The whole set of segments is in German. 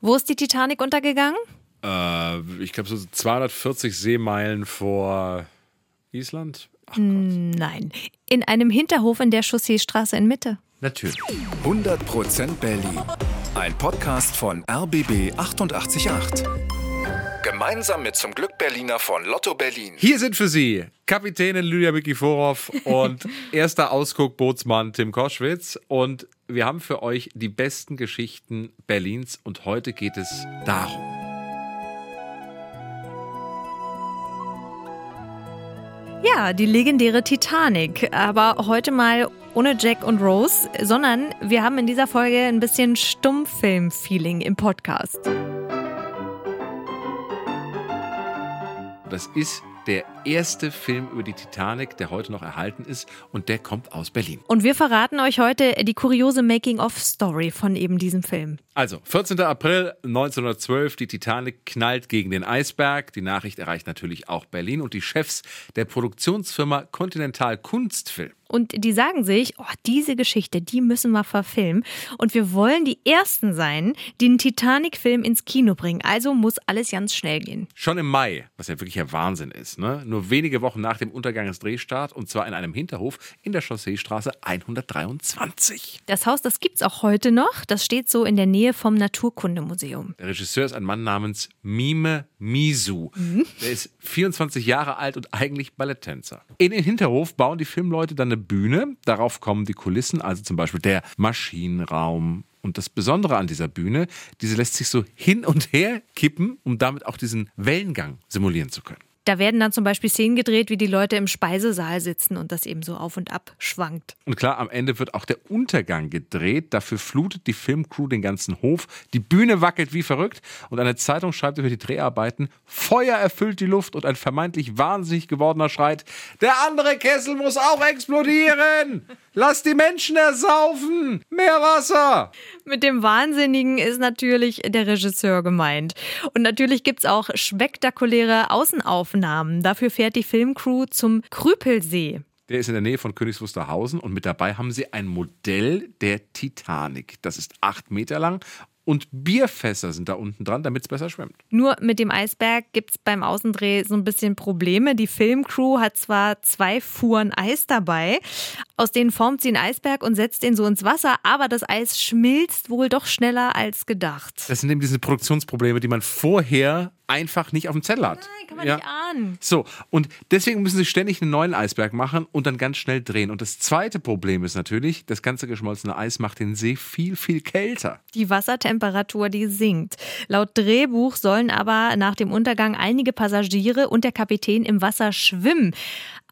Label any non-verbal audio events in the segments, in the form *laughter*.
Wo ist die Titanic untergegangen? Äh, ich glaube, so 240 Seemeilen vor Island. Ach Nein, in einem Hinterhof in der Chausseestraße in Mitte. Natürlich. 100% Berlin. Ein Podcast von RBB 888. Gemeinsam mit zum Glück Berliner von Lotto Berlin. Hier sind für Sie Kapitänin Lydia Mikiforov und *laughs* erster Ausguck-Bootsmann Tim Koschwitz. Und wir haben für euch die besten Geschichten Berlins und heute geht es darum. Ja, die legendäre Titanic. Aber heute mal ohne Jack und Rose, sondern wir haben in dieser Folge ein bisschen Stummfilm-Feeling im Podcast. Das ist der erste Film über die Titanic, der heute noch erhalten ist und der kommt aus Berlin. Und wir verraten euch heute die kuriose Making-of-Story von eben diesem Film. Also, 14. April 1912, die Titanic knallt gegen den Eisberg. Die Nachricht erreicht natürlich auch Berlin und die Chefs der Produktionsfirma Continental Kunstfilm. Und die sagen sich, oh, diese Geschichte, die müssen wir verfilmen. Und wir wollen die Ersten sein, die einen Titanic-Film ins Kino bringen. Also muss alles ganz schnell gehen. Schon im Mai, was ja wirklich der Wahnsinn ist, ne? nur wenige Wochen nach dem Untergang des Drehstart und zwar in einem Hinterhof in der Chausseestraße 123. Das Haus, das gibt's auch heute noch. Das steht so in der Nähe vom Naturkundemuseum. Der Regisseur ist ein Mann namens Mime Misu. Der ist 24 Jahre alt und eigentlich Balletttänzer. In den Hinterhof bauen die Filmleute dann eine Bühne. Darauf kommen die Kulissen, also zum Beispiel der Maschinenraum. Und das Besondere an dieser Bühne, diese lässt sich so hin und her kippen, um damit auch diesen Wellengang simulieren zu können. Da werden dann zum Beispiel Szenen gedreht, wie die Leute im Speisesaal sitzen und das eben so auf und ab schwankt. Und klar, am Ende wird auch der Untergang gedreht. Dafür flutet die Filmcrew den ganzen Hof. Die Bühne wackelt wie verrückt. Und eine Zeitung schreibt über die Dreharbeiten: Feuer erfüllt die Luft und ein vermeintlich wahnsinnig gewordener schreit: Der andere Kessel muss auch explodieren! Lass die Menschen ersaufen! Mehr Wasser! Mit dem Wahnsinnigen ist natürlich der Regisseur gemeint. Und natürlich gibt's auch spektakuläre Außenaufnahmen. Dafür fährt die Filmcrew zum Krüpelsee. Der ist in der Nähe von Königs Wusterhausen und mit dabei haben sie ein Modell der Titanic. Das ist acht Meter lang und Bierfässer sind da unten dran, damit es besser schwimmt. Nur mit dem Eisberg gibt's beim Außendreh so ein bisschen Probleme. Die Filmcrew hat zwar zwei Fuhren Eis dabei, aus denen formt sie einen Eisberg und setzt ihn so ins Wasser, aber das Eis schmilzt wohl doch schneller als gedacht. Das sind eben diese Produktionsprobleme, die man vorher einfach nicht auf dem Zettel hat. Nein, kann man nicht ahnen. So, und deswegen müssen sie ständig einen neuen Eisberg machen und dann ganz schnell drehen. Und das zweite Problem ist natürlich, das ganze geschmolzene Eis macht den See viel, viel kälter. Die Wassertemperatur, die sinkt. Laut Drehbuch sollen aber nach dem Untergang einige Passagiere und der Kapitän im Wasser schwimmen.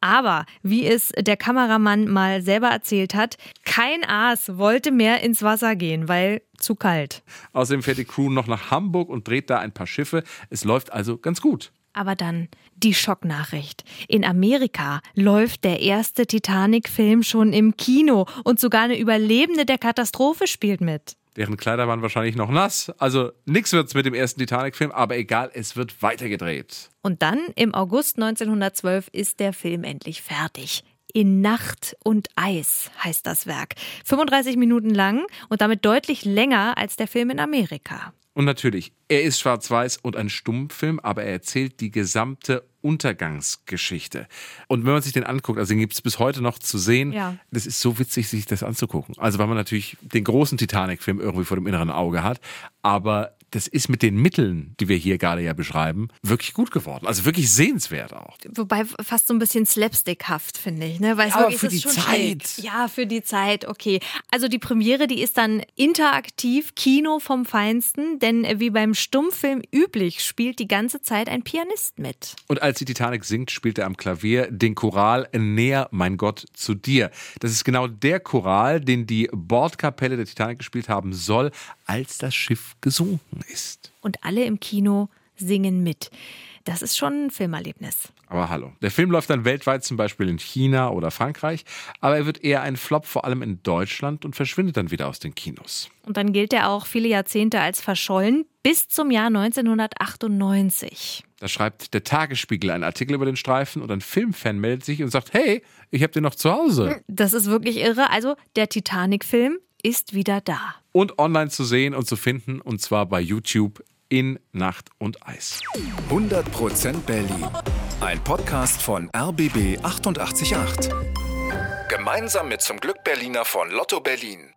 Aber wie es der Kameramann mal selber erzählt hat, kein Aas wollte mehr ins Wasser gehen, weil zu kalt. Außerdem fährt die Crew noch nach Hamburg und dreht da ein paar Schiffe. Es läuft also ganz gut. Aber dann die Schocknachricht. In Amerika läuft der erste Titanic-Film schon im Kino und sogar eine Überlebende der Katastrophe spielt mit. Deren Kleider waren wahrscheinlich noch nass. Also nix wird's mit dem ersten Titanic-Film, aber egal, es wird weitergedreht. Und dann im August 1912 ist der Film endlich fertig. In Nacht und Eis heißt das Werk. 35 Minuten lang und damit deutlich länger als der Film in Amerika. Und natürlich, er ist schwarz-weiß und ein Stummfilm, aber er erzählt die gesamte Untergangsgeschichte. Und wenn man sich den anguckt, also den gibt es bis heute noch zu sehen, Ja. das ist so witzig, sich das anzugucken. Also weil man natürlich den großen Titanic-Film irgendwie vor dem inneren Auge hat, aber das ist mit den Mitteln, die wir hier gerade ja beschreiben, wirklich gut geworden. Also wirklich sehenswert auch. Wobei fast so ein bisschen slapstickhaft, finde ich. Ne? Weil es Aber für die Zeit. schräg. Ja, für die Zeit, okay. Also die Premiere, die ist dann interaktiv, Kino vom Feinsten, denn wie beim Stummfilm üblich spielt die ganze Zeit ein Pianist mit. Und als die Titanic singt, spielt er am Klavier den Choral Näher, mein Gott, zu dir. Das ist genau der Choral, den die Bordkapelle der Titanic gespielt haben soll, als das Schiff gesunken ist. Und alle im Kino singen mit. Das ist schon ein Filmerlebnis. Aber hallo. Der Film läuft dann weltweit zum Beispiel in China oder Frankreich, aber er wird eher ein Flop, vor allem in Deutschland und verschwindet dann wieder aus den Kinos. Und dann gilt er auch viele Jahrzehnte als verschollen, bis zum Jahr 1998. Da schreibt der Tagesspiegel einen Artikel über den Streifen und ein Filmfan meldet sich und sagt, hey, ich hab den noch zu Hause. Das ist wirklich irre. Also der Titanic-Film ist wieder da. Und online zu sehen und zu finden, und zwar bei YouTube in Nacht und Eis. 100% Berlin. Ein Podcast von RBB 888. Gemeinsam mit zum Glück Berliner von Lotto Berlin.